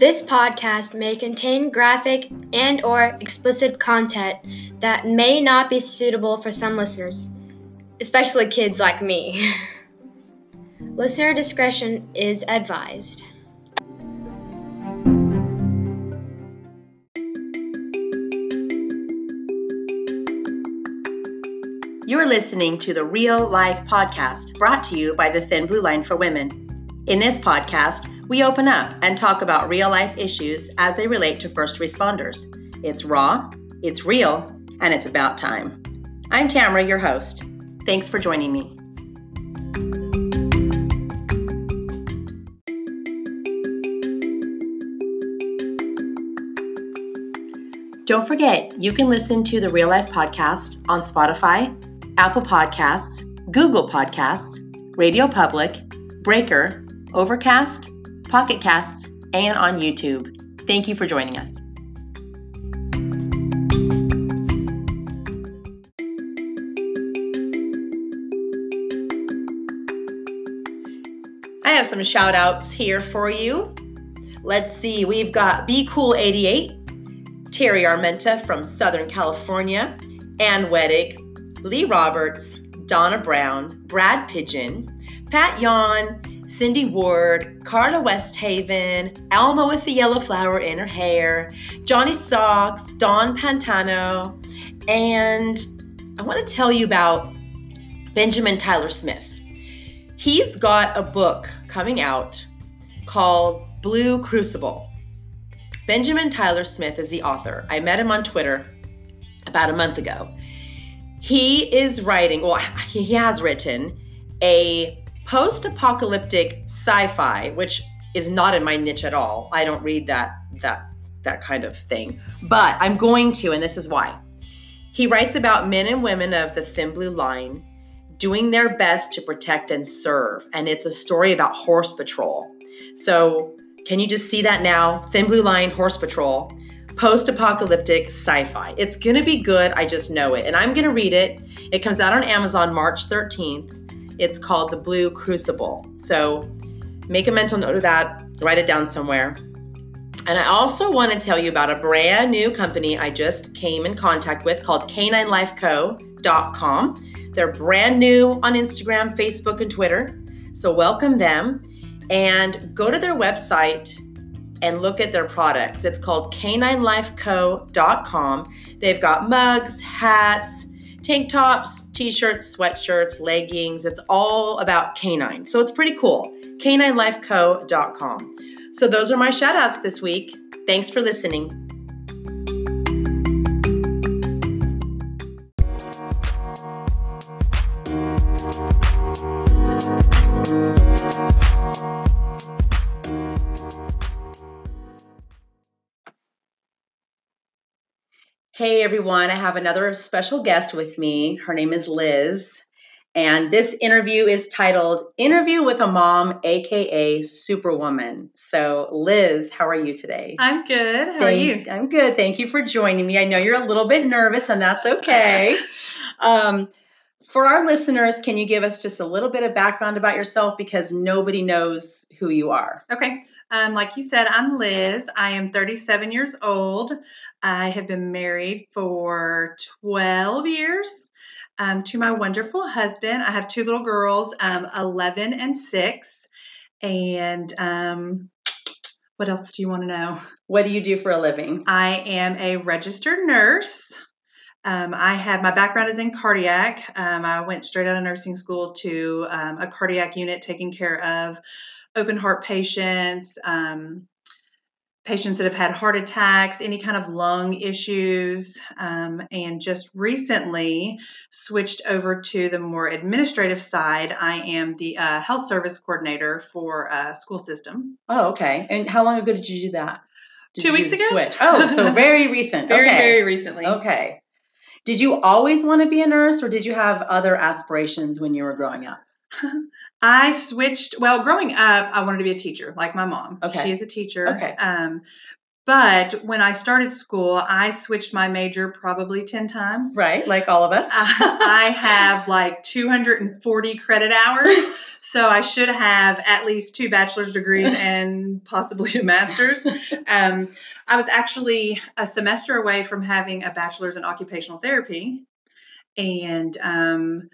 This podcast may contain graphic and or explicit content that may not be suitable for some listeners, especially kids like me. Listener discretion is advised. You're listening to the Real Life Podcast, brought to you by the Thin Blue Line for Women. In this podcast, we open up and talk about real life issues as they relate to first responders. It's raw, it's real, and it's about time. I'm Tamara, your host. Thanks for joining me. Don't forget, you can listen to the Real Life Podcast on Spotify, Apple Podcasts, Google Podcasts, Radio Public, Breaker, Overcast, Pocket Casts, and on YouTube. Thank you for joining us. I have some shout outs here for you. Let's see, we've got Be Cool 88, Terry Armenta from Southern California, Ann Wedig, Lee Roberts, Donna Brown, Brad Pigeon, Pat Yon, Cindy Ward, Carla Westhaven, Alma with the yellow flower in her hair, Johnny Socks, Don Pantano, and I want to tell you about Benjamin Tyler Smith. He's got a book coming out called Blue Crucible. Benjamin Tyler Smith is the author. I met him on Twitter about a month ago. He is writing, well, he has written a post apocalyptic sci fi, which is not in my niche at all. I don't read that, that, that kind of thing. But I'm going to, and this is why. He writes about men and women of the Thin Blue Line doing their best to protect and serve. And it's a story about horse patrol. So, can you just see that now? Thin Blue Line, Horse Patrol, post apocalyptic sci fi. It's going to be good. I just know it. And I'm going to read it. It comes out on Amazon March 13th. It's called The Blue Crucible. So, make a mental note of that, write it down somewhere. And I also want to tell you about a brand new company I just came in contact with called caninelifeco.com. They're brand new on Instagram, Facebook, and Twitter. So welcome them and go to their website and look at their products. It's called caninelifeco.com. They've got mugs, hats, tank tops, t shirts, sweatshirts, leggings. It's all about canine. So it's pretty cool. caninelifeco.com. So those are my shout outs this week. Thanks for listening. Hey everyone, I have another special guest with me. Her name is Liz. And this interview is titled Interview with a Mom, aka Superwoman. So, Liz, how are you today? I'm good. How Thank, are you? I'm good. Thank you for joining me. I know you're a little bit nervous, and that's okay. um, for our listeners, can you give us just a little bit of background about yourself because nobody knows who you are? Okay. Um, like you said, I'm Liz. I am 37 years old. I have been married for 12 years um, to my wonderful husband. I have two little girls, um, 11 and 6. And um, what else do you want to know? What do you do for a living? I am a registered nurse. Um, I have my background is in cardiac. Um, I went straight out of nursing school to um, a cardiac unit taking care of open heart patients, um, patients that have had heart attacks, any kind of lung issues, um, and just recently switched over to the more administrative side. I am the uh, health service coordinator for a school system. Oh, okay. And how long ago did you do that? Did Two weeks ago. Switch? Oh, so very recent. Very, okay. very recently. Okay. Did you always want to be a nurse or did you have other aspirations when you were growing up? I switched. Well, growing up, I wanted to be a teacher, like my mom. Okay. She is a teacher. Okay. Um, but when I started school, I switched my major probably 10 times. Right, like all of us. I have like 240 credit hours, so I should have at least two bachelor's degrees and possibly a master's. Um, I was actually a semester away from having a bachelor's in occupational therapy, and um,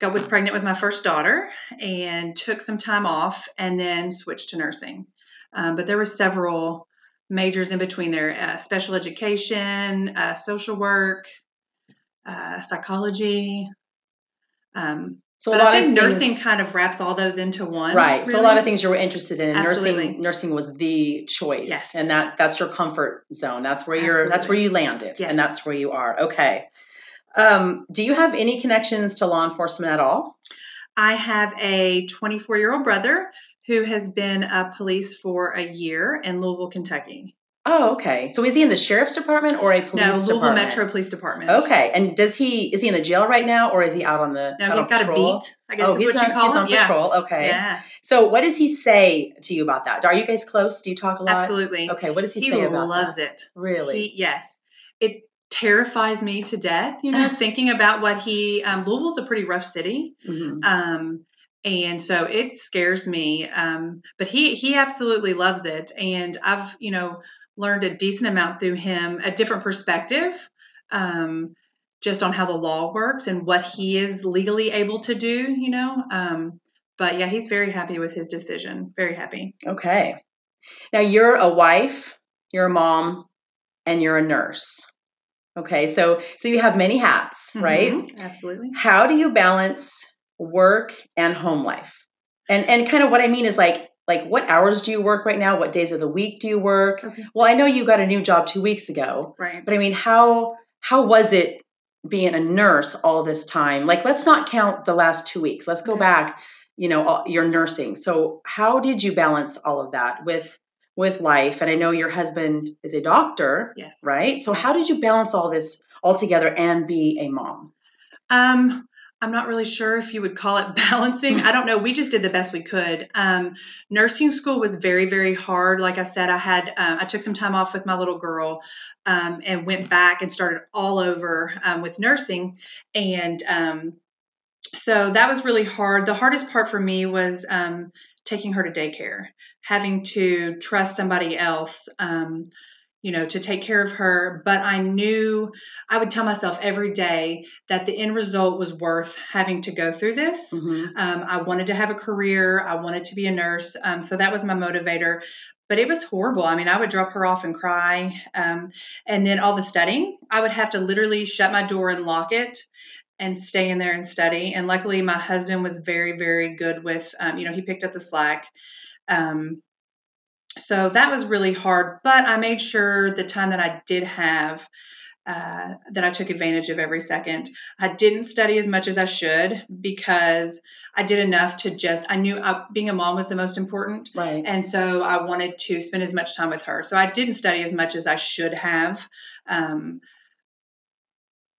got was pregnant with my first daughter, and took some time off, and then switched to nursing. Um, but there were several majors in between there uh, special education, uh, social work, uh, psychology. Um, so a but lot I think of nursing things, kind of wraps all those into one. right. So a lot of things you were interested in. Absolutely. Nursing, nursing was the choice, Yes. and that that's your comfort zone. That's where you're. That's where you landed, Yes. and that's where you are. Okay. Um, do you have any connections to law enforcement at all? I have a 24 year old brother who has been a police for a year in Louisville, Kentucky. Oh, okay. So is he in the sheriff's department or a police no, Louisville department? Metro Police Department. Okay. And does he is he in the jail right now or is he out on the No, he's got patrol? a beat. I guess oh, he's what on, you call he's him. on yeah. patrol. Okay. Yeah, So what does he say to you about that? Are you guys close? Do you talk a lot? absolutely. Okay. What does he, He say about He loves that? it. Really? He, yes. It terrifies me to death, you know, thinking about what he, um, Louisville's a pretty rough city. Mhm. Um, and so it scares me. Um, but he, he absolutely loves it. And I've, you know, learned a decent amount through him, a different perspective, um, just on how the law works and what he is legally able to do, you know. Um, but yeah, he's very happy with his decision. Very happy. Okay. Now you're a wife, you're a mom, and you're a nurse. Okay. So so you have many hats, right? Mhm, Absolutely. How do you balance work and home life? And and kind of what I mean is like like what hours do you work right now? What days of the week do you work? Okay. Well, I know you got a new job 2 weeks ago, Right. but I mean, how how was it being a nurse all this time? Like let's not count the last 2 weeks. Let's go back, you know, all- your nursing. So, how did you balance all of that with with life? And I know your husband is a doctor, Yes. right? So, how did you balance all this all together and be a mom? Um, I'm not really sure if you would call it balancing. I don't know. We just did the best we could. Um, nursing school was very, very hard. Like I said, I had um, I took some time off with my little girl um, and went back and started all over um, with nursing, and um, so that was really hard. The hardest part for me was um, taking her to daycare, having to trust somebody else. Um, you know, to take care of her, but I knew I would tell myself every day that the end result was worth having to go through this. Mhm. Um, I wanted to have a career. I wanted to be a nurse. Um, so that was my motivator. But it was horrible. I mean, I would drop her off and cry. Um, and then all the studying, I would have to literally shut my door and lock it and stay in there and study. And luckily, my husband was very, very good with, um, you know, he picked up the slack. Um, so that was really hard. But I made sure the time that I did have, uh, that I took advantage of every second. I didn't study as much as I should because I did enough to just, I knew I, being a mom was the most important. Right. And so I wanted to spend as much time with her. So I didn't study as much as I should have. Um,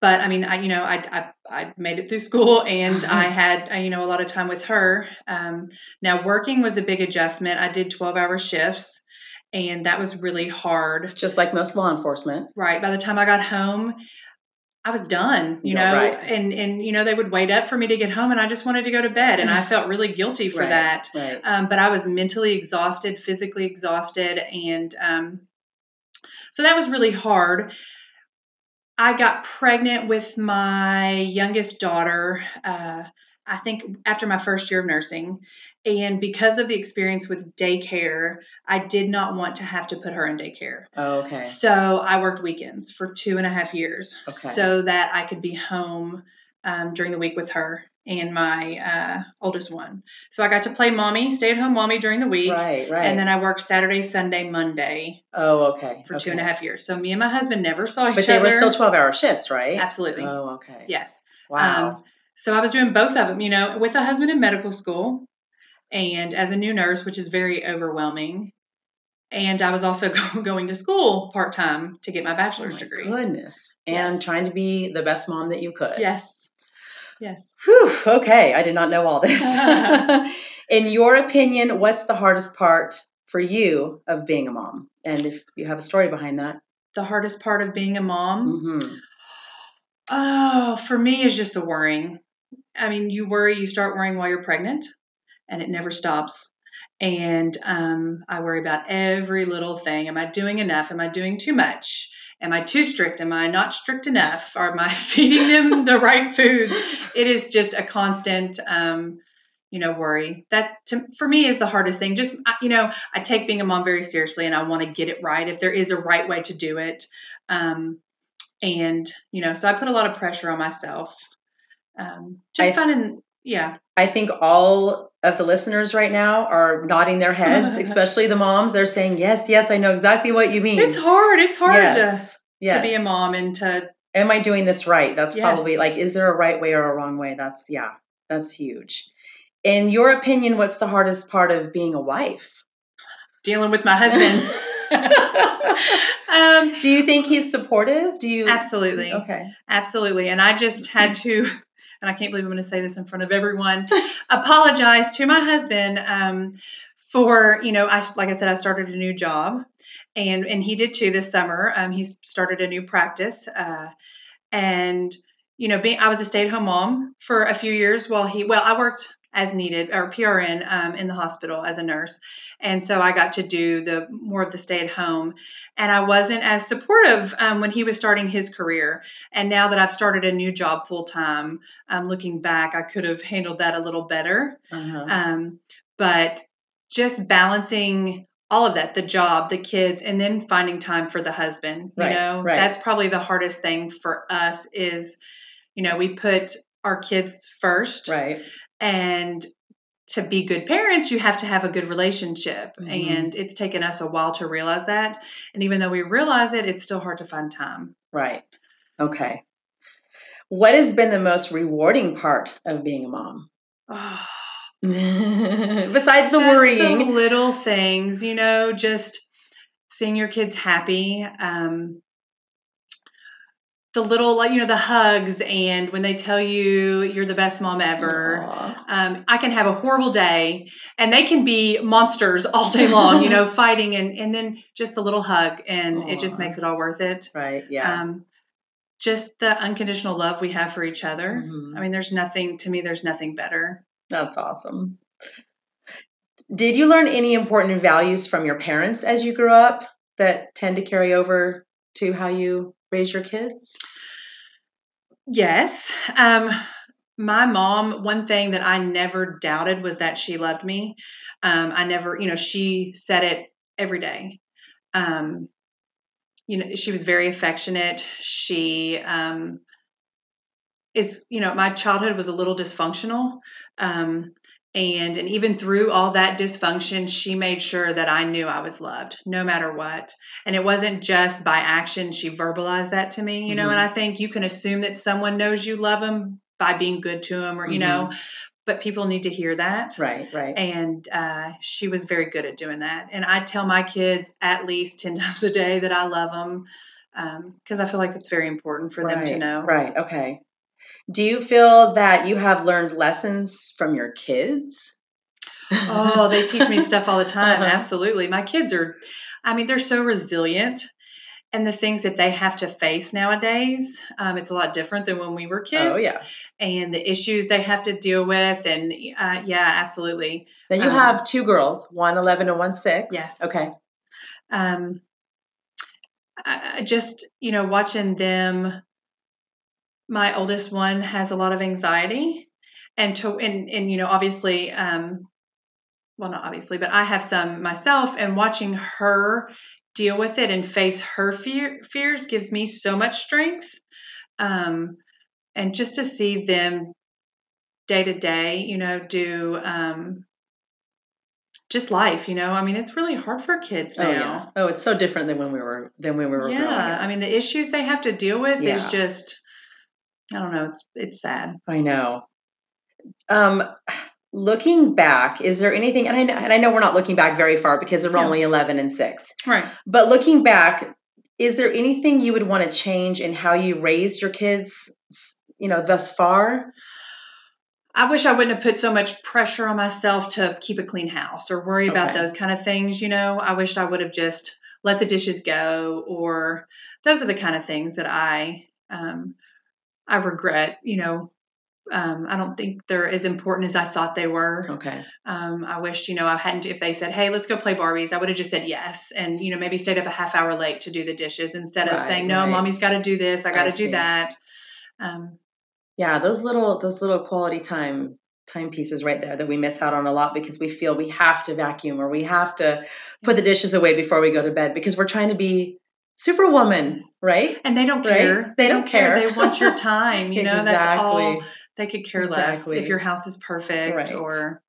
but I mean, I, you know, I, I, I made it through school and I had, uh, you know, a lot of time with her. Um, now working was a big adjustment. I did 12 hour shifts and that was really hard. Just like most law enforcement. Right. By the time I got home, I was done, you Yeah, know, right. and, and, you know, they would wait up for me to get home and I just wanted to go to bed and I felt really guilty for Right, that. Right. Um, but I was mentally exhausted, physically exhausted, and um, so that was really hard. I got pregnant with my youngest daughter, uh, I think after my first year of nursing. And because of the experience with daycare, I did not want to have to put her in daycare. Oh, okay. So I worked weekends for two and a half years Okay. so that I could be home um, during the week with her and my uh, oldest one. So I got to play mommy, stay at home mommy during the week. Right. Right. And then I worked Saturday, Sunday, Monday oh, okay. for okay. two and a half years. So me and my husband never saw each other. But other. they were still twelve-hour shifts, right? Absolutely. Oh, okay. Yes. Wow. Um, so I was doing both of them, you know, with a husband in medical school and as a new nurse, which is very overwhelming. And I was also go- going to school part time to get my oh bachelor's my degree. goodness. And Yes. trying to be the best mom that you could. Yes. Yes. Whew, okay, I did not know all this. In your opinion, what's the hardest part for you of being a mom? And if you have a story behind that. The hardest part of being a mom, hmm oh, for me, is just the worrying. I mean, you worry, you start worrying while you're pregnant, and it never stops. And um, I worry about every little thing. Am I doing enough? Am I doing too much? Am I too strict? Am I not strict enough? Am I feeding them the right food? It is just a constant, um, you know, worry. That's to, for me is the hardest thing. Just you know, I take being a mom very seriously, and I want to get it right. If there is a right way to do it, um, and you know, so I put a lot of pressure on myself. Um, just I- finding, yeah, I think all of the listeners right now are nodding their heads, especially the moms. They're saying, Yes, yes, I know exactly what you mean. it's hard. It's hard yes. to yes. to be a mom and to Am I doing this right? That's Yes. probably like, is there a right way or a wrong way? That's, yeah, that's huge. In your opinion, what's the hardest part of being a wife? dealing with my husband. um, Do you think he's supportive? Do you? absolutely. Okay. Absolutely. And I just had to, and I can't believe I'm going to say this in front of everyone, apologize to my husband um, for, you know, I like I said, I started a new job, and and he did too this summer. Um, he started a new practice, uh, and you know, being I was a stay-at-home mom for a few years while he, well, I worked as needed or PRN um, in the hospital as a nurse, and so I got to do the more of the stay-at-home, and I wasn't as supportive um, when he was starting his career. And now that I've started a new job full time, um, looking back, I could have handled that a little better. Uh-huh. Um, but just balancing all of that the job, the kids, and then finding time for the husband, you Right, know, right. that's probably the hardest thing for us is, you know, we put our kids first. right. And to be good parents, you have to have a good relationship. Mhm. And it's taken us a while to realize that. And even though we realize it, it's still hard to find time. Right. Okay. What has been the most rewarding part of being a mom? Oh, Besides the worrying. the little things, you know, just seeing your kids happy. Um, the little, like, you know, the hugs and when they tell you you're the best mom ever. Um, I can have a horrible day and they can be monsters all day long, you know, fighting and, and then just the little hug and it just makes it all worth it. Right. Yeah. Um, just the unconditional love we have for each other. Mhm. I mean, there's nothing, to me, there's nothing better. That's awesome. Did you learn any important values from your parents as you grew up that tend to carry over to how you raise your kids? Yes. Um, my mom, one thing that I never doubted was that she loved me. Um, I never, you know, she said it every day. Um, you know, she was very affectionate. She um, is, you know, my childhood was a little dysfunctional. Um, and and even through all that dysfunction, she made sure that I knew I was loved, no matter what. And it wasn't just by action; she verbalized that to me, you know. Mhm. And I think you can assume that someone knows you love them by being good to them, or you know. But people need to hear that. Right, right. And uh, she was very good at doing that. And I tell my kids at least 10 times a day that I love them because I feel like it's very important for them to know. Right, okay. Do you feel that you have learned lessons from your kids? Oh, they teach me stuff all the time. Uh-huh. Absolutely. My kids are, I mean, they're so resilient. And the things that they have to face nowadays, um, it's a lot different than when we were kids. Oh, yeah. And the issues they have to deal with. And uh, yeah, absolutely. Now you Um, have two girls, one 11 and one 6. Yes. Okay. um, I, I just you know watching them my oldest one has a lot of anxiety and to and, and you know obviously um, well not obviously but i have some myself and watching her deal with it and face her fear, fears gives me so much strength um, and just to see them day to day you know do um, just life you know i mean it's really hard for kids now Oh, yeah. Oh, it's so different than when we were than when we were growing yeah i mean the issues they have to deal with Yeah. is just i don't know it's it's sad I know. Um, looking back, is there anything? And I know, and I know we're not looking back very far because they're Yeah. only eleven and six. right But looking back, is there anything you would want to change in how you raised your kids? You know, thus far. I wish I wouldn't have put so much pressure on myself to keep a clean house or worry about those kind of things. You know, I wish I would have just let the dishes go, or those are the kind of things that I um, I regret. You know, um, I don't think they're as important as I thought they were. Okay. Um, I wish, you know, I hadn't, if they said, hey, let's go play Barbies, I would have just said yes. And, you know, maybe stayed up a half hour late to do the dishes instead of Right, saying, no, right. mommy's got to do this. I got to do that. Um, Yeah, those little those little quality time time pieces right there that we miss out on a lot because we feel we have to vacuum or we have to put the dishes away before we go to bed because we're trying to be superwoman, right? and they don't Right? care. They don't care. They want your time. You know, that's all. They could care Exactly. less if your house is perfect Right. or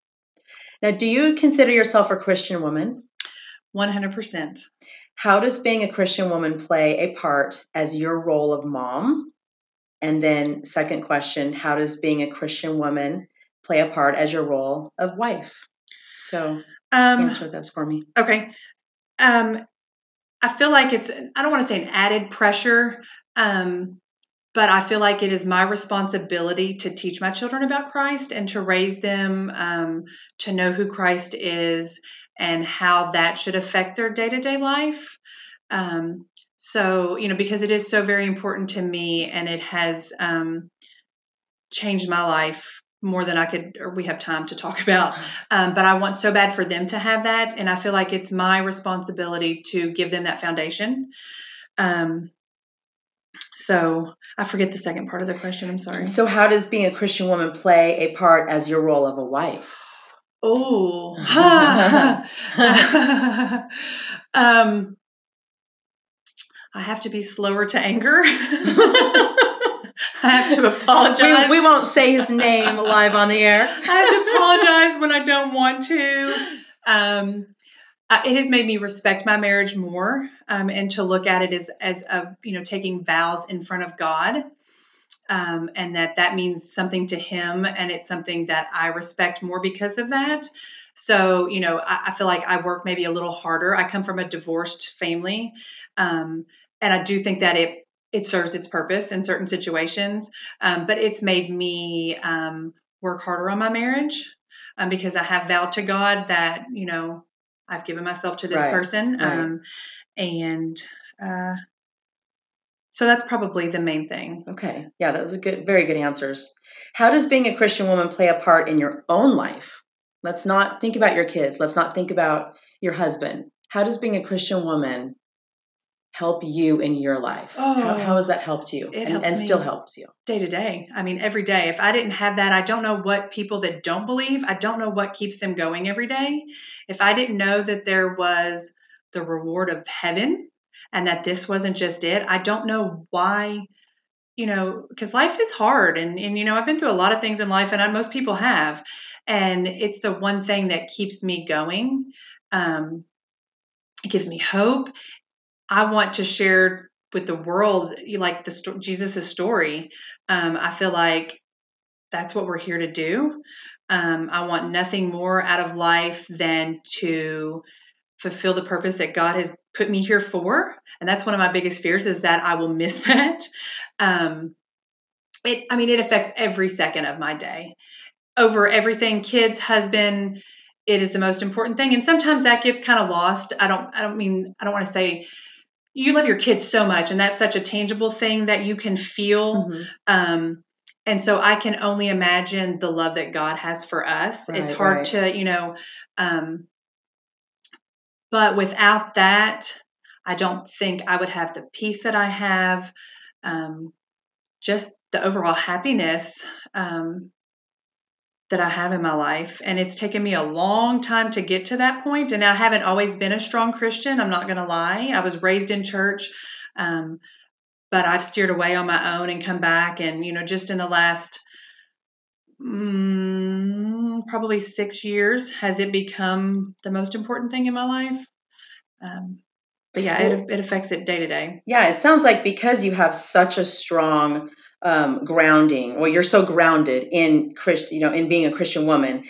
Now, do you consider yourself a Christian woman? 100%. How does being a Christian woman play a part as your role of mom? And then, second question, how does being a Christian woman play a part as your role of wife? So, Um, answer those for me. Okay. Um, I feel like it's, I don't want to say an added pressure, um, but I feel like it is my responsibility to teach my children about Christ and to raise them um, to know who Christ is and how that should affect their day to day life. Um, so, you know, because it is so very important to me and it has um, changed my life more than I could or we have time to talk about. Um, but I want so bad for them to have that. And I feel like it's my responsibility to give them that foundation. Um, so I forget the second part of the question. I'm sorry. So, how does being a Christian woman play a part as your role of a wife? Oh, um, I have to be slower to anger. I have to apologize. We, we won't say his name live on the air. I have to apologize when I don't want to. Um, uh, it has made me respect my marriage more um, and to look at it as as a you know taking vows in front of God, um, and that that means something to Him, and it's something that I respect more because of that. So you know, I, I feel like I work maybe a little harder. I come from a divorced family, um, and I do think that it it serves its purpose in certain situations, um, but it's made me um, work harder on my marriage um, because I have vowed to God that you know I've given myself to this Right, person, right. um, and uh, so that's probably the main thing. Okay. Yeah, that was a good, very good answers. How does being a Christian woman play a part in your own life? Let's not think about your kids. Let's not think about your husband. How does being a Christian woman help you in your life? how, Oh, how has that helped you it and, helps and still helps you? Day to day. I mean, every day. If I didn't have that, I don't know what people that don't believe, I don't know what keeps them going every day. If I didn't know that there was the reward of heaven and that this wasn't just it, I don't know why, you know, because life is hard. And, and, you know, I've been through a lot of things in life, and I, most people have. And it's the one thing that keeps me going. Um, it gives me hope. I want to share with the world, like the sto- Jesus' story. Um, I feel like that's what we're here to do. Um, I want nothing more out of life than to fulfill the purpose that God has put me here for. And that's one of my biggest fears is that I will miss that. Um, it, I mean, it affects every second of my day. Over everything, kids, husband, it is the most important thing. And sometimes that gets kind of lost. I don't, I don't mean, I don't want to say you love your kids so much, and that's such a tangible thing that you can feel. Mhm. Um, and so I can only imagine the love that God has for us. it's hard right. to, you know, um, but without that, I don't think I would have the peace that I have, um, just the overall happiness um, that I have in my life. And it's taken me a long time to get to that point. And I haven't always been a strong Christian. I'm not going to lie. I was raised in church. Um, but I've steered away on my own and come back. And, you know, just in the last mm, probably six years, has it become the most important thing in my life? Um, but yeah, it, it affects it day to day. Yeah, it sounds like because you have such a strong um, grounding, well, you're so grounded in Christ, you know, in being a Christian woman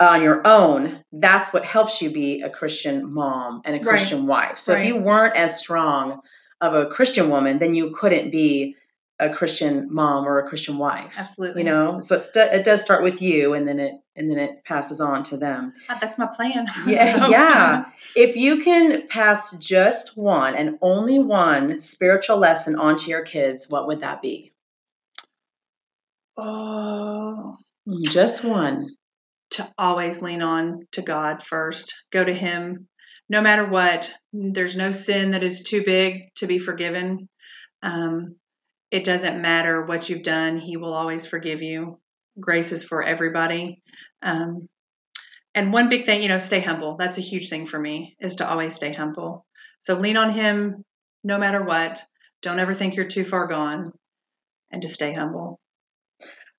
on your own. That's what helps you be a Christian mom and a Right. Christian wife. So if you weren't as strong of a Christian woman, then you couldn't be a Christian mom or a Christian wife. Absolutely. You know, so it's, it does start with you, and then it and then it passes on to them. Uh, That's my plan. Yeah, yeah. If you can pass just one and only one spiritual lesson onto your kids, what would that be? Oh, Just one. to always lean on to God first. Go to Him no matter what. There's no sin that is too big to be forgiven. Um, it doesn't matter what you've done, He will always forgive you. Grace is for everybody. Um, and one big thing, you know, stay humble. That's a huge thing for me, is to always stay humble. So lean on Him no matter what. Don't ever think you're too far gone, and to stay humble.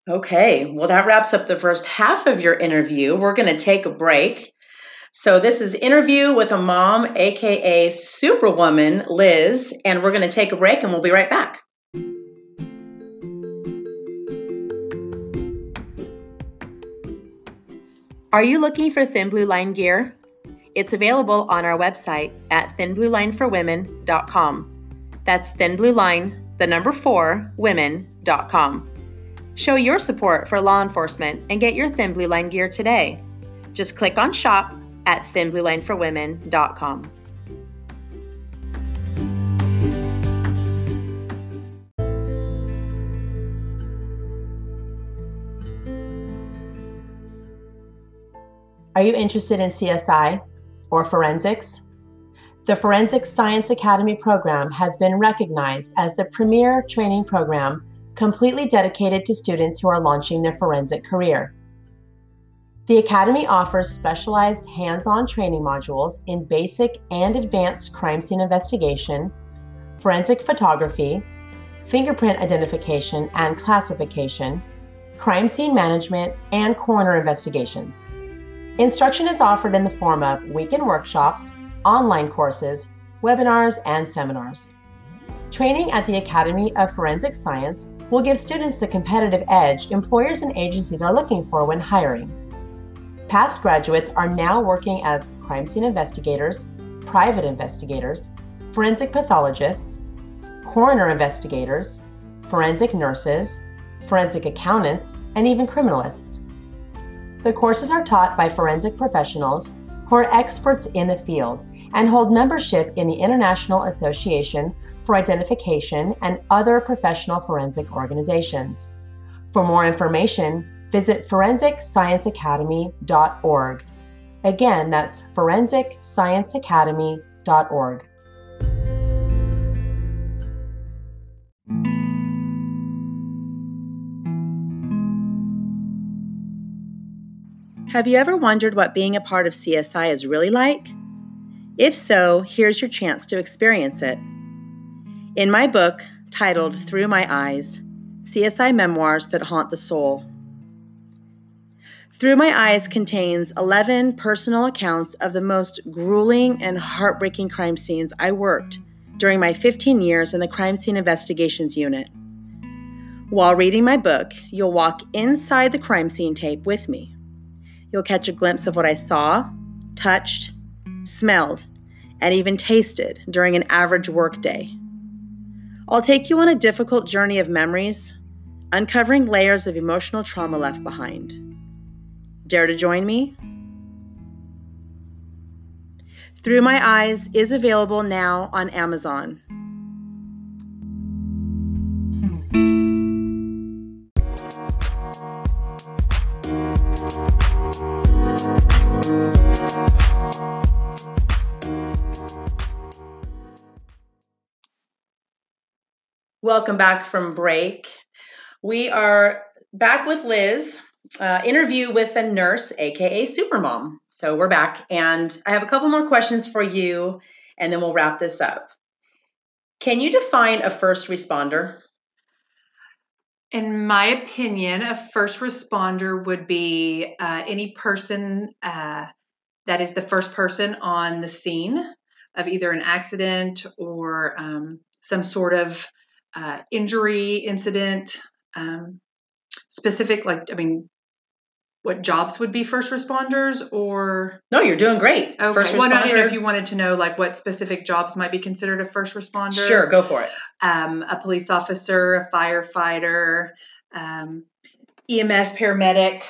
Okay, well, that wraps up the first half of your interview. We're going to take a break. So, this is Interview with a Mom, aka Superwoman, Liz, and we're going to take a break and we'll be right back. Are you looking for Thin Blue Line gear? It's available on our website at thinbluelineforwomen.com. That's Thin Blue Line, the number four, women.com. Show your support for law enforcement and get your Thin Blue Line gear today. Just click on shop at thinbluelineforwomen.com. Are you interested in CSI or forensics? The Forensic Science Academy program has been recognized as the premier training program completely dedicated to students who are launching their forensic career. The Academy offers specialized hands on training modules in basic and advanced crime scene investigation, forensic photography, fingerprint identification and classification, crime scene management, and coroner investigations. Instruction is offered in the form of weekend workshops, online courses, webinars, and seminars. Training at the Academy of Forensic Science will give students the competitive edge employers and agencies are looking for when hiring. Past graduates are now working as crime scene investigators, private investigators, forensic pathologists, coroner investigators, forensic nurses, forensic accountants, and even criminalists. The courses are taught by forensic professionals who are experts in the field and hold membership in the International Association for Identification and other professional forensic organizations. For more information, visit forensicscienceacademy.org. Again, that's forensicscienceacademy.org. Have you ever wondered what being a part of CSI is really like? If so, here's your chance to experience it. In my book, titled Through My Eyes CSI Memoirs That Haunt the Soul, Through My Eyes contains 11 personal accounts of the most grueling and heartbreaking crime scenes I worked during my 15 years in the Crime Scene Investigations Unit. While reading my book, you'll walk inside the crime scene tape with me. You'll catch a glimpse of what I saw, touched, smelled, and even tasted during an average workday. I'll take you on a difficult journey of memories, uncovering layers of emotional trauma left behind. Dare to join me? Through My Eyes is available now on Amazon. Welcome back from break. We are back with Liz, uh, interview with a nurse, aka Supermom. So we're back, and I have a couple more questions for you, and then we'll wrap this up. Can you define a first responder? In my opinion, a first responder would be uh, any person uh, that is the first person on the scene of either an accident or um, some sort of uh, injury incident. Um, specific, like, I mean, what jobs would be first responders or No, you're doing great. okay. First well, no, I didn't responder. if you wanted to know like what specific jobs might be considered a first responder. Sure, go for it. Um, a police officer, a firefighter, um, EMS paramedic.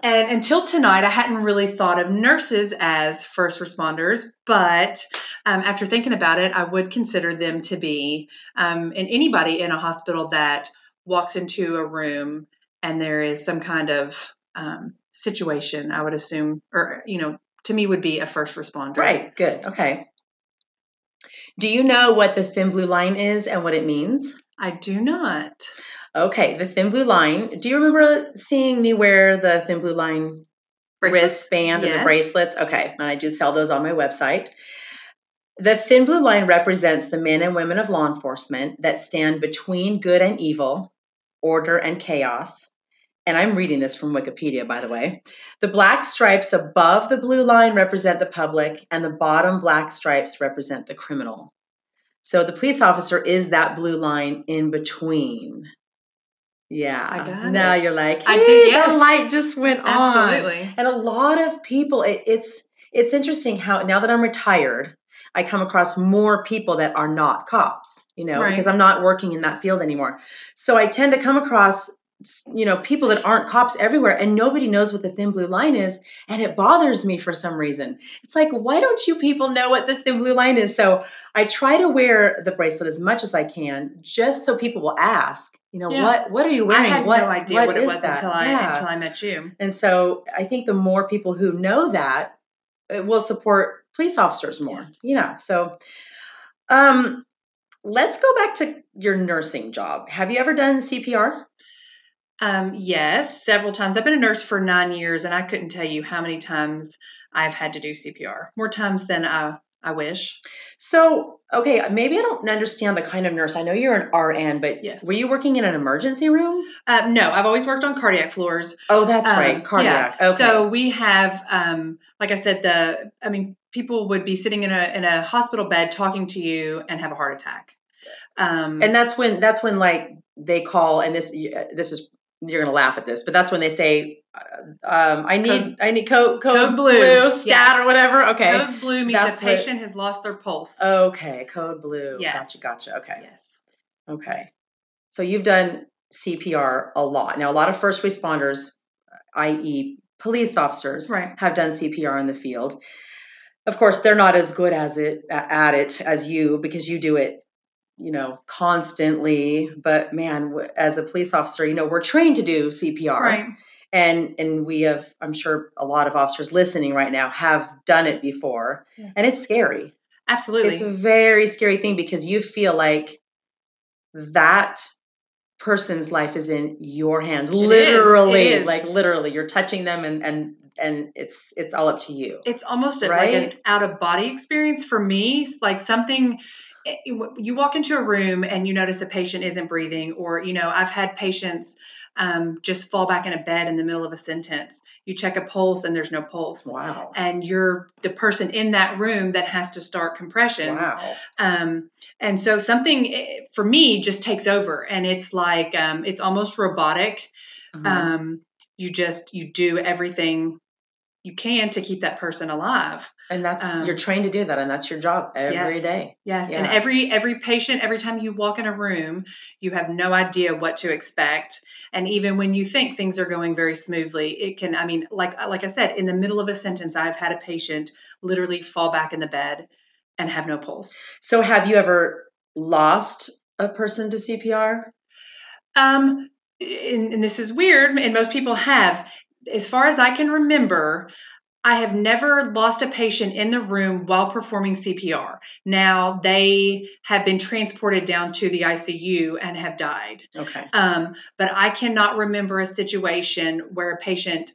And until tonight, I hadn't really thought of nurses as first responders, but um, after thinking about it, I would consider them to be, um, and anybody in a hospital that walks into a room and there is some kind of um, situation, I would assume, or, you know, to me would be a first responder. Right, good. Okay. Do you know what the thin blue line is and what it means? I do not. Okay, the thin blue line. Do you remember seeing me wear the thin blue line Bracelets? wristband and the bracelets? Okay, and I do sell those on my website. The thin blue line represents the men and women of law enforcement that stand between good and evil, order and chaos. And I'm reading this from Wikipedia, by the way. The black stripes above the blue line represent the public, and the bottom black stripes represent the criminal. So the police officer is that blue line in between. Yeah. I got now it. you're like, I hey, did, yes. the light just went on. Absolutely. And a lot of people, it, it's it's interesting how now that I'm retired, I come across more people that are not cops, you know, Right. because I'm not working in that field anymore. So I tend to come across you know people that aren't cops everywhere and nobody knows what the thin blue line is and it bothers me for some reason it's like why don't you people know what the thin blue line is so i try to wear the bracelet as much as i can just so people will ask you know Yeah. what what are you I wearing had what, no idea what, it is was that? until I Yeah. until I met you. And so I think the more people who know that it will support police officers more. Yes. You know, so um let's go back to your nursing job. Have you ever done CPR? Um, yes, several times. I've been a nurse for nine years, and I couldn't tell you how many times I've had to do CPR. More times than I I wish. So, okay, maybe I don't understand the kind of nurse. I know you're an RN, but Yes. were you working in an emergency room? Uh, no, I've always worked on cardiac floors. Oh, that's Um, right, cardiac. yeah. Okay. So we have, um, like I said, the I mean, people would be sitting in a in a hospital bed talking to you and have a heart attack. Um, and that's when that's when like they call and this this is you're gonna laugh at this, but that's when they say, uh, um, "I need Code- I need code code, Code blue. blue, stat Yeah. or whatever." Okay, code blue means That's the what- patient has lost their pulse. okay, code blue. Yes. Gotcha, gotcha. Okay, yes. okay. So you've done CPR a lot. Now, a lot of first responders, i.e., police officers, Right. have done CPR in the field. Of course, they're not as good as it at it as you because you do it, you know, constantly. But man, as a police officer, you know, we're trained to do CPR, Right. and and we have, I'm sure, a lot of officers listening right now have done it before, Yes. and it's scary. Absolutely. It's a very scary thing because you feel like that person's life is in your hands it literally is. like literally you're touching them and and and it's it's all up to you it's almost a, Right? like an out of body experience for me. It's like something you walk into a room and you notice a patient isn't breathing, or you know, I've had patients um, just fall back in a bed in the middle of a sentence. You check a pulse and there's no pulse. wow And you're the person in that room that has to start compressions. wow Um, and so something eh, for me just takes over, and it's like um, it's almost robotic Uh-huh. um, you just you do everything you can to keep that person alive. And that's um, you're trained to do that and that's your job every Yes. day. Yes and every every patient every time you walk in a room you have no idea what to expect. And even when you think things are going very smoothly it can i mean like like i said in the middle of a sentence i've had a patient literally fall back in the bed and have no pulse. So have you ever lost a person to cpr Um, and, and this is weird, and most people have. As far as I can remember, I have never lost a patient in the room while performing CPR. Now they have been transported down to the ICU and have died. okay Um, but I cannot remember a situation where a patient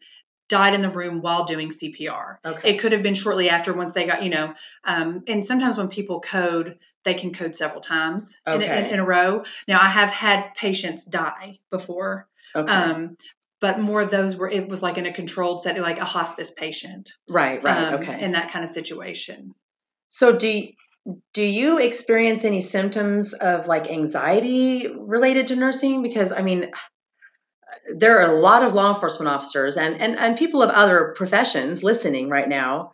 died in the room while doing CPR. okay It could have been shortly after once they got, you know, um, and sometimes when people code, they can code several times in, a, in, in a row. Now, I have had patients die before, okay um, but more of those were, it was like in a controlled setting, like a hospice patient. right right um, okay In that kind of situation. So do y- do you experience any symptoms of like anxiety related to nursing? Because I mean, there are a lot of law enforcement officers and, and, and people of other professions listening right now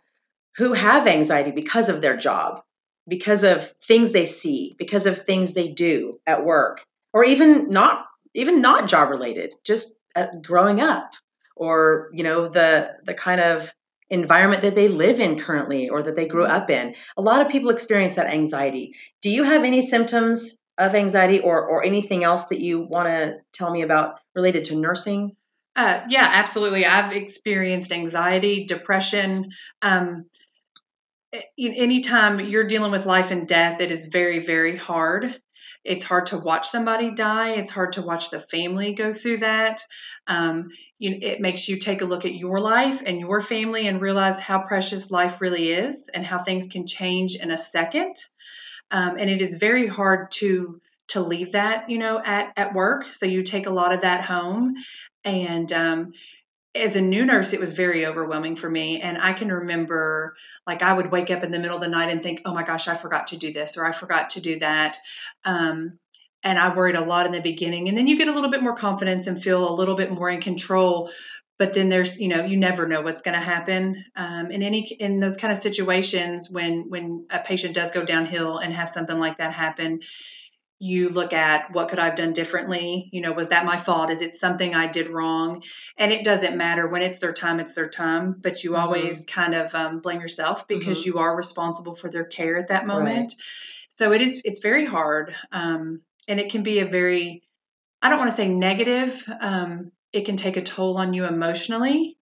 who have anxiety because of their job, because of things they see, because of things they do at work, or even not even not job related, just growing up, or you know the the kind of environment that they live in currently or that they grew up in. A lot of people experience that anxiety. Do you have any symptoms of anxiety or, or anything else that you want to tell me about related to nursing? Uh, yeah, absolutely. I've experienced anxiety, depression. Um, anytime you're dealing with life and death, it is very, very hard. It's hard to watch somebody die. It's hard to watch the family go through that. Um, you, it makes you take a look at your life and your family and realize how precious life really is and how things can change in a second. Um, and it is very hard to to leave that, you know, at at work. So you take a lot of that home, and um, as a new nurse, it was very overwhelming for me. And I can remember, like, I would wake up in the middle of the night and think, oh my gosh, I forgot to do this or I forgot to do that. Um, and I worried a lot in the beginning. And then you get a little bit more confidence and feel a little bit more in control. But then there's, you know, you never know what's going to happen. Um, in any in those kind of situations, when when a patient does go downhill and have something like that happen, you look at what could I've done differently? You know, was that my fault? Is it something I did wrong? And it doesn't matter when it's their time, it's their time, but you mm-hmm. always kind of um, blame yourself because mm-hmm. you are responsible for their care at that moment. Right. So it is, it's very hard. Um, and it can be a very, I don't want to say negative, um, it can take a toll on you emotionally,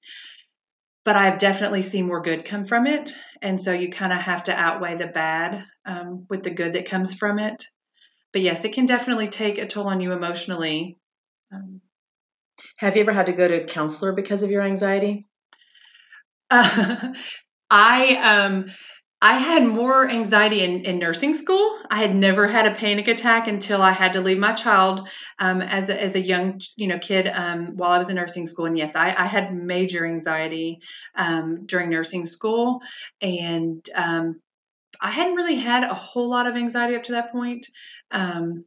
but I've definitely seen more good come from it. And so you kind of have to outweigh the bad um, with the good that comes from it but yes, it can definitely take a toll on you emotionally. Um, Have you ever had to go to a counselor because of your anxiety? Uh, I um I had more anxiety in, in nursing school. I had never had a panic attack until I had to leave my child um, as, a, as a young you know kid um, while I was in nursing school. And yes, I, I had major anxiety um, during nursing school, and um, I hadn't really had a whole lot of anxiety up to that point. Um,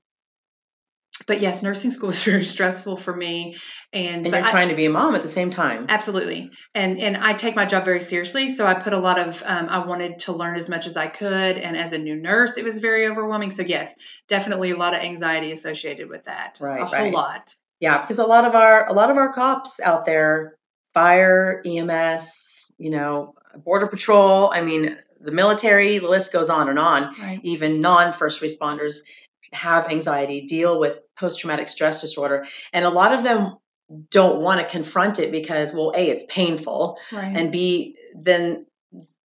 but yes, nursing school was very stressful for me. And, and you're trying to be a mom at the same time. Absolutely. And and I take my job very seriously. So I put a lot of um, I wanted to learn as much as I could. And as a new nurse, it was very overwhelming. So yes, definitely a lot of anxiety associated with that. Right. A right. whole lot. Yeah, because a lot of our a lot of our cops out there, fire, EMS, you know, border patrol. I mean, the military, the list goes on and on. Right. Even non first responders have anxiety, deal with post traumatic stress disorder. And a lot of them don't want to confront it because, well, A, it's painful. Right. And B, then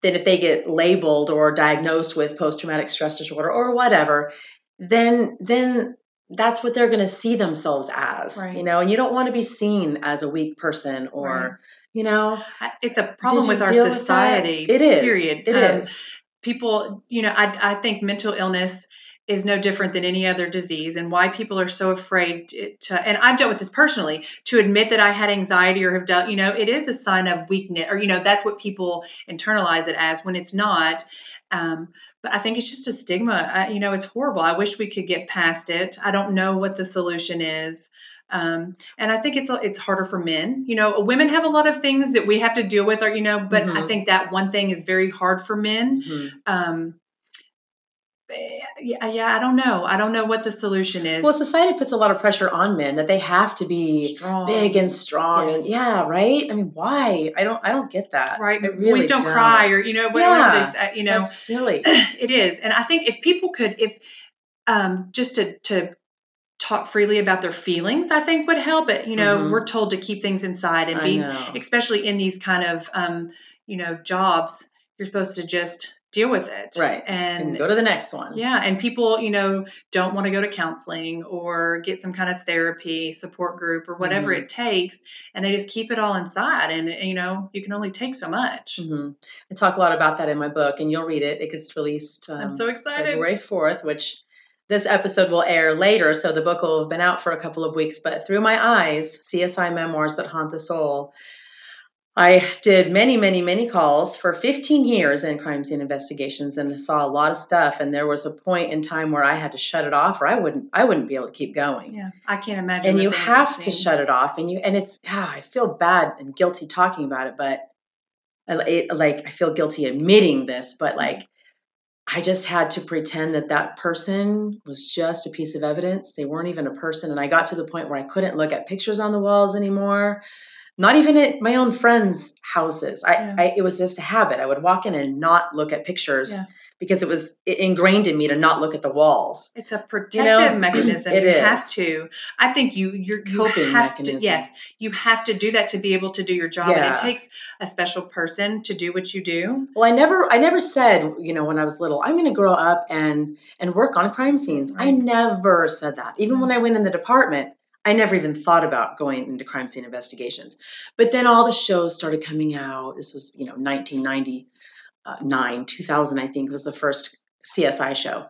then if they get labeled or diagnosed with post traumatic stress disorder or whatever, then then that's what they're going to see themselves as, right. you know, and you don't want to be seen as a weak person or you know? It's a problem with our society it is. period. It um, is. people you know I, I think mental illness is no different than any other disease and why people are so afraid to, to, and I've dealt with this personally to admit that I had anxiety or have dealt you know it is a sign of weakness or you know that's what people internalize it as when it's not. Um, but I think it's just a stigma. I, you know it's horrible. I wish we could get past it. I don't know what the solution is um, and I think it's it's harder for men. You know, women have a lot of things that we have to deal with, or you know, but mm-hmm. I think that one thing is very hard for men. Mm-hmm. Um, yeah, yeah, I don't know. I don't know what the solution is. Well, society puts a lot of pressure on men that they have to be strong. big and strong, yes. and yeah, right. I mean, why? I don't, I don't get that. Right? I really Boys don't, don't, cry, or you know, whatever. Yeah, they, you know, silly. it is, and I think if people could, if um, just to to talk freely about their feelings i think would help it you know mm-hmm. we're told to keep things inside and be especially in these kind of um, you know jobs you're supposed to just deal with it. Right. And, and, go to the next one. Yeah and people you know don't want to go to counseling or get some kind of therapy support group or whatever mm-hmm. it takes and they just keep it all inside and you know you can only take so much. Mm-hmm. i talk a lot about that in my book and you'll read it. It gets released um, i'm so excited. February 4th which this episode will air later, so the book will have been out for a couple of weeks. But through my eyes, CSI Memoirs That Haunt the Soul, I did many, many, many calls for 15 years in crime scene investigations and saw a lot of stuff. And there was a point in time where I had to shut it off, or I wouldn't, I wouldn't be able to keep going. Yeah, I can't imagine. And you have to shut it off, and you, and it's, ah, I feel bad and guilty talking about it, but I- it, like I feel guilty admitting this, but like I just had to pretend that that person was just a piece of evidence. They weren't even a person, and I got to the point where I couldn't look at pictures on the walls anymore. Not even at my own friends' houses. I, Yeah. I it was just a habit. I would walk in and not look at pictures Yeah. because it was ingrained in me to not look at the walls. It's a protective mechanism. it you is. have to. I think you you're you Coping have mechanism. to yes, you have to do that to be able to do your job. And it takes a special person to do what you do. Well, I never, I never said, you know, when I was little, I'm going to grow up and and work on crime scenes. I never said that. Even when I went in the department, I never even thought about going into crime scene investigations. But then all the shows started coming out. This was, you know, 1999, 2000, I think, was the first CSI show,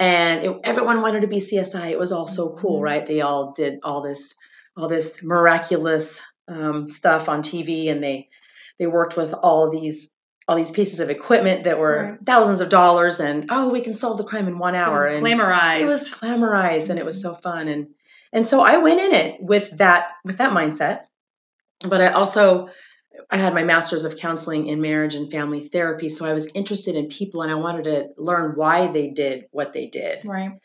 and it, everyone wanted to be CSI. It was all so cool, Mhm. right? They all did all this, all this miraculous um, stuff on TV, and they they worked with all these all these pieces of equipment that were Right. thousands of dollars and oh we can solve the crime in one hour. It was and glamorized. it was glamorized and it was so fun and and so I went in it with that with that mindset but I also I had my master's of counseling in marriage and family therapy so I was interested in people and I wanted to learn why they did what they did right.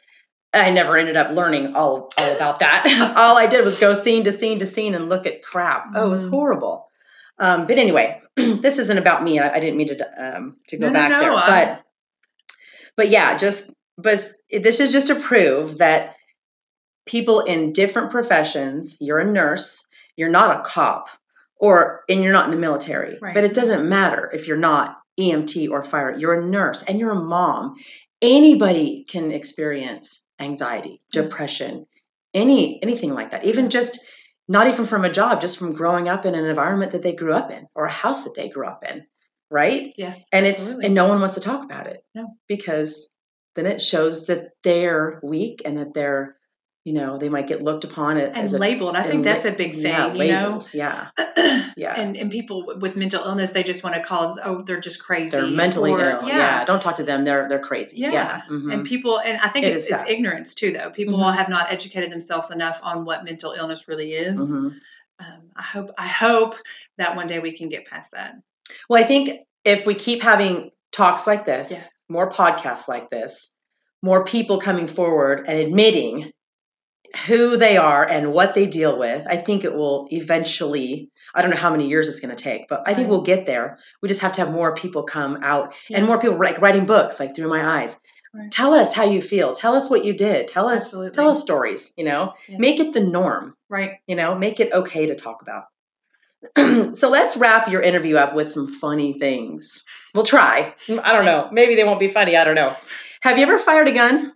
I never ended up learning all, all about that. all I did was go scene to scene to scene and look at crap. Oh, it was Mhm. horrible. Um, but anyway, this isn't about me. I, I didn't mean to um, to go No, no, back no, there, I- but but yeah, just but this is just to prove that people in different professions. You're a nurse. You're not a cop, or and you're not in the military. Right. But it doesn't matter if you're not EMT or fire. You're a nurse and you're a mom. Anybody can experience anxiety, mm-hmm. depression, any anything like that. Even mm-hmm. just not even from a job, just from growing up in an environment that they grew up in or a house that they grew up in, right? Yes. And it's and no one wants to talk about it. No. Because then it shows that they're weak and that they're, you know, they might get looked upon as and labeled. I think that's la- a big thing. Yeah, you know. Yeah. Yeah. And and people with mental illness, they just want to call them, oh, they're just crazy. they're mentally or- ill. Yeah. Don't talk to them. They're they're crazy. Yeah. Yeah. mhm. And people, and I think It it's, it's ignorance too, though. People Mhm. have not educated themselves enough on what mental illness really is. Mhm. Um, I hope, I hope that one day we can get past that. Well, I think if we keep having talks like this, Yeah. more podcasts like this, more people coming forward and admitting who they are and what they deal with, I think it will eventually, I don't know how many years it's going to take, but I think Right. we'll get there. We just have to have more people come out Yeah. and more people like writing books like through my eyes. Right. Tell us how you feel. Tell us what you did. Tell us Absolutely. tell us stories, you know. Yes. Make it the norm Right. you know make it okay to talk about so let's wrap your interview up with some funny things we'll try i don't know maybe they won't be funny i don't know have you ever fired a gun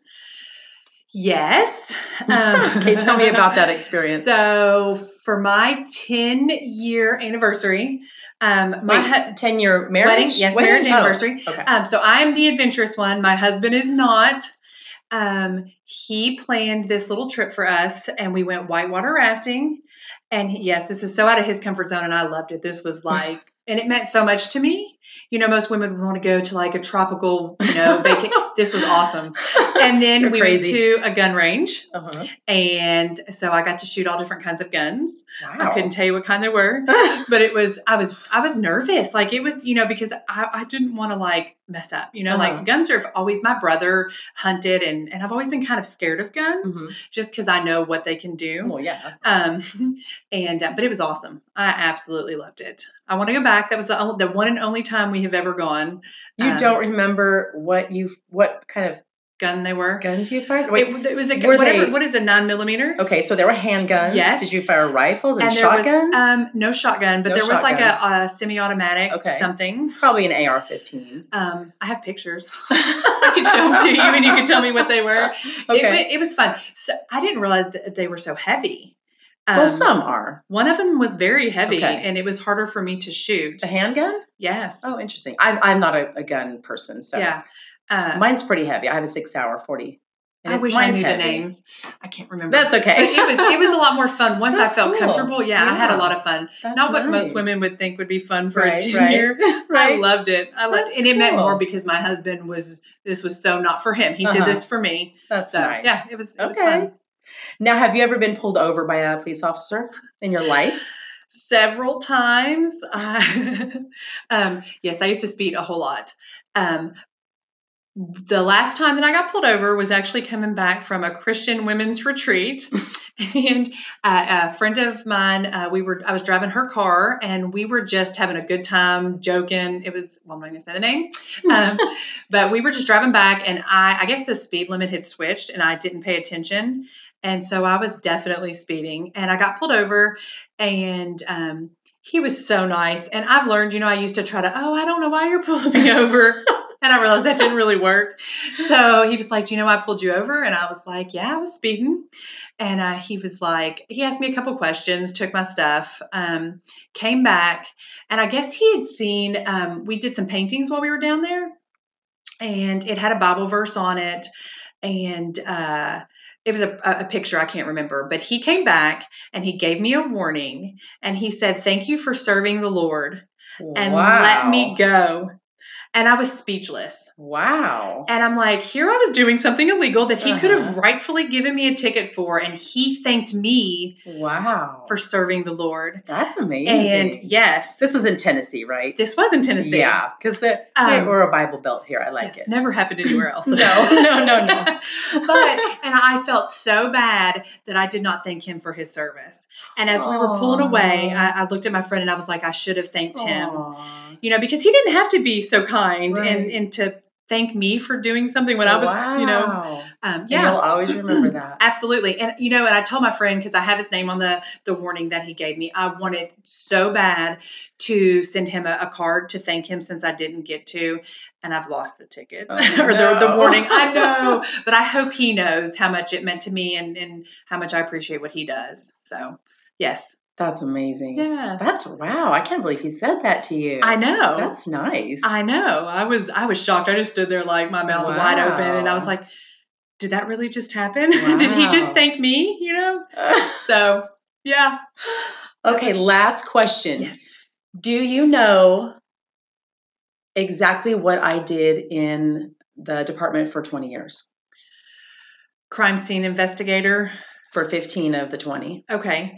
Yes. Um, okay tell me about that experience So for my 10 year anniversary, um, my Wait, 10 year marriage wedding, yes, Wedding? marriage Oh, anniversary. okay Um, so I'm the adventurous one. My husband is not. Um, he planned this little trip for us, and we went whitewater rafting. And he- yes, this is so out of his comfort zone, and I loved it. This was like, and it meant so much to me. You know, most women would want to go to like a tropical, you know, vacation. this was awesome. And then You're we crazy. went to a gun range, uh-huh. and so I got to shoot all different kinds of guns. wow. I couldn't tell you what kind they were but it was I was I was nervous. Like it was, you know, because I, I didn't want to like mess up. You know, Uh-huh. like guns are always my brother hunted and and I've always been kind of scared of guns Mhm. just because I know what they can do. well yeah Um, and uh, but it was awesome. I absolutely loved it. I want to go back. That was the, only, the one and only time we have ever gone. you Um, don't remember what you what kind of Gun they were. guns you fired Wait, It, it was a were whatever. they- What is a nine millimeter? okay so there were handguns Yes. did you fire rifles and, there shotguns was um no shotgun, but No there was like a, a semi-automatic Okay. something. probably an ar-15 Um, I have pictures. I can show them to you, and you can tell me what they were. It, okay wa- it was fun. So I didn't realize that they were so heavy. Um, well some are One of them was very heavy, Okay. and it was harder for me to shoot. a handgun Yes. Oh, interesting. I'm I'm not a, a gun person, so yeah. Uh, mine's pretty heavy. I have a Sig Sauer, forty And I wish I knew heavy. the names. I can't remember. That's okay. But it was it was a lot more fun once That's I felt cool. comfortable. Yeah, I had a lot of fun. That's Not what nice. most women would think would be fun for Right, a right. junior. I loved it. I loved That's it. And it meant more because my husband was this was so not for him. He did Uh-huh. this for me. That's So nice. yeah, it was it was Okay. fun. Now, have you ever been pulled over by a police officer in your life? Several times. Uh, um, yes, I used to speed a whole lot. Um, the last time that I got pulled over was actually coming back from a Christian women's retreat, and uh, a friend of mine, uh, we were, I was driving her car, and we were just having a good time, joking. It was, well, I'm not going to say the name, um, but we were just driving back, and I, I guess the speed limit had switched, and I didn't pay attention, and so I was definitely speeding, and I got pulled over, and um, he was so nice, and I've learned, you know, I used to try to, oh, I don't know why you're pulling me over. And I realized that didn't really work. So he was like, Do you know why I pulled you over? And I was like, Yeah, I was speeding. And uh, he was like, He asked me a couple questions, took my stuff, um, came back. And I guess he had seen, um, we did some paintings while we were down there. And it had a Bible verse on it. And uh, it was a, a picture, I can't remember. But he came back and he gave me a warning. And he said, Thank you for serving the Lord and let me go. And I was speechless. Wow. And I'm like, here I was doing something illegal that he could have Uh-huh. rightfully given me a ticket for, and he thanked me Wow. for serving the Lord. That's amazing. And yes, this was in Tennessee, right? this was in Tennessee. Yeah, because Um, we're a Bible belt here. I like it. Never happened anywhere else. No, no, no, no. but and I felt so bad that I did not thank him for his service. And as we were pulling away, I, I looked at my friend and I was like, I should have thanked him. You know, because he didn't have to be so kind Right. and and to thank me for doing something when I was, you know, um, yeah. you'll always remember that. Absolutely. And you know, and I told my friend because I have his name on the the warning that he gave me. I wanted so bad to send him a, a card to thank him since I didn't get to, and I've lost the ticket Oh, or the, the warning. I know, but I hope he knows how much it meant to me and and how much I appreciate what he does. So, yes. That's amazing. Yeah. That's wow. I can't believe he said that to you. I know. That's nice. I know. I was I was shocked. I just stood there like my mouth wide open and I was like, did that really just happen? did he just thank me, you know? So, yeah. okay, last question. Yes. Do you know exactly what I did in the department for 20 years? crime scene investigator. For 15 of the 20. Okay.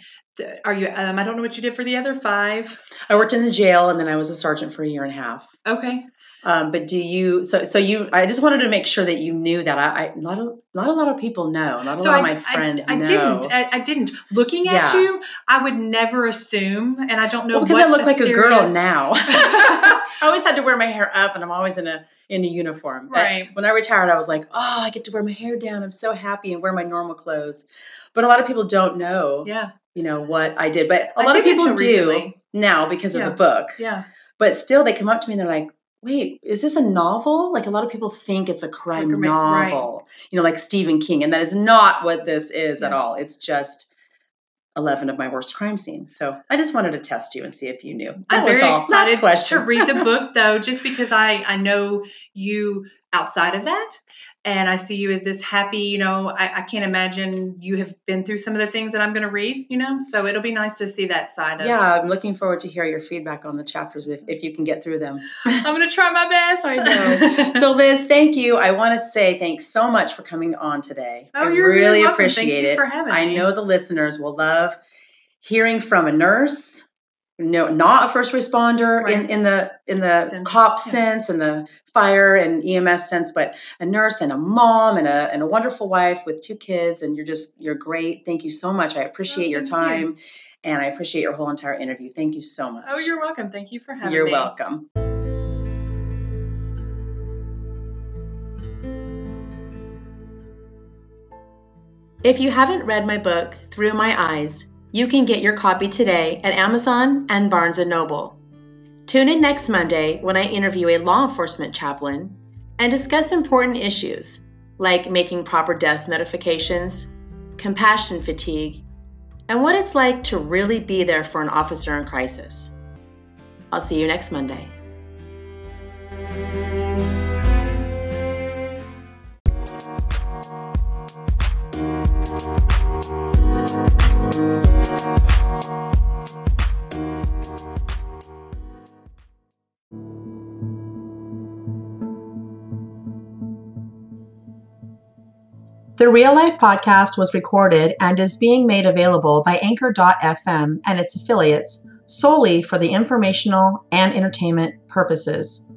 Are you? Um, I don't know what you did for the other five. I worked in the jail and then I was a sergeant for a year and a half. Okay. Um, but do you? So, so you? I just wanted to make sure that you knew that. I, I not a not a lot of people know. Not a so lot I, of my friends I, I didn't. I, didn't. Looking at Yeah. you, I would never assume, and I don't know Well, because I look like a girl now. I always had to wear my hair up, and I'm always in a in a uniform. But Right. When I retired, I was like, oh, I get to wear my hair down. I'm so happy and wear my normal clothes. But a lot of people don't know, Yeah. You know, what I did. But a I lot of people do recently. now because of Yeah. the book. Yeah. But still, they come up to me and they're like, wait, is this a novel? Like a lot of people think it's a crime Like a ma- right. novel, you know, like Stephen King. And that is not what this is at all. It's just 11 of my worst crime scenes. So I just wanted to test you and see if you knew. That I'm very all. Excited question. to read the book, though, just because I I know you outside of that, and I see you as this happy. You know, I, I can't imagine you have been through some of the things that I'm going to read. You know, so it'll be nice to see that side of. Yeah, I'm looking forward to hear your feedback on the chapters if, if you can get through them. I'm going to try my best. I know. so, Liz, thank you. I want to say thanks so much for coming on today. Oh, I you're really really appreciate Thank you it. for having I know the listeners will love hearing from a nurse. No, not a first responder in, Right. in the in the Sense, cop yeah. sense and the fire and EMS sense, but a nurse and a mom and a and a wonderful wife with two kids, and you're just you're great. Thank you so much. I appreciate your Oh, thank you. time, and I appreciate your whole entire interview. Thank you so much. Oh, you're welcome. Thank you for having me. You're welcome. If you haven't read my book, Through My Eyes, you can get your copy today at Amazon and Barnes & Noble. Tune in next Monday when I interview a law enforcement chaplain and discuss important issues like making proper death notifications, compassion fatigue, and what it's like to really be there for an officer in crisis. I'll see you next Monday. The Real Life podcast was recorded and is being made available by Anchor.fm and its affiliates solely for the informational and entertainment purposes.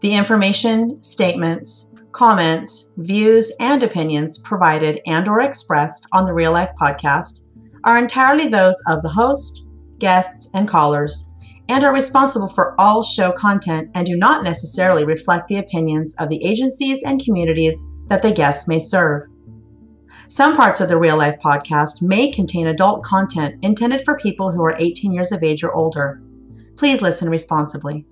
The information, statements, comments, views, and opinions provided and or expressed on the Real Life podcast are entirely those of the host, guests, and callers and are responsible for all show content and do not necessarily reflect the opinions of the agencies and communities that the guests may serve. Some parts of the Real Life podcast may contain adult content intended for people who are 18 years of age or older. Please listen responsibly.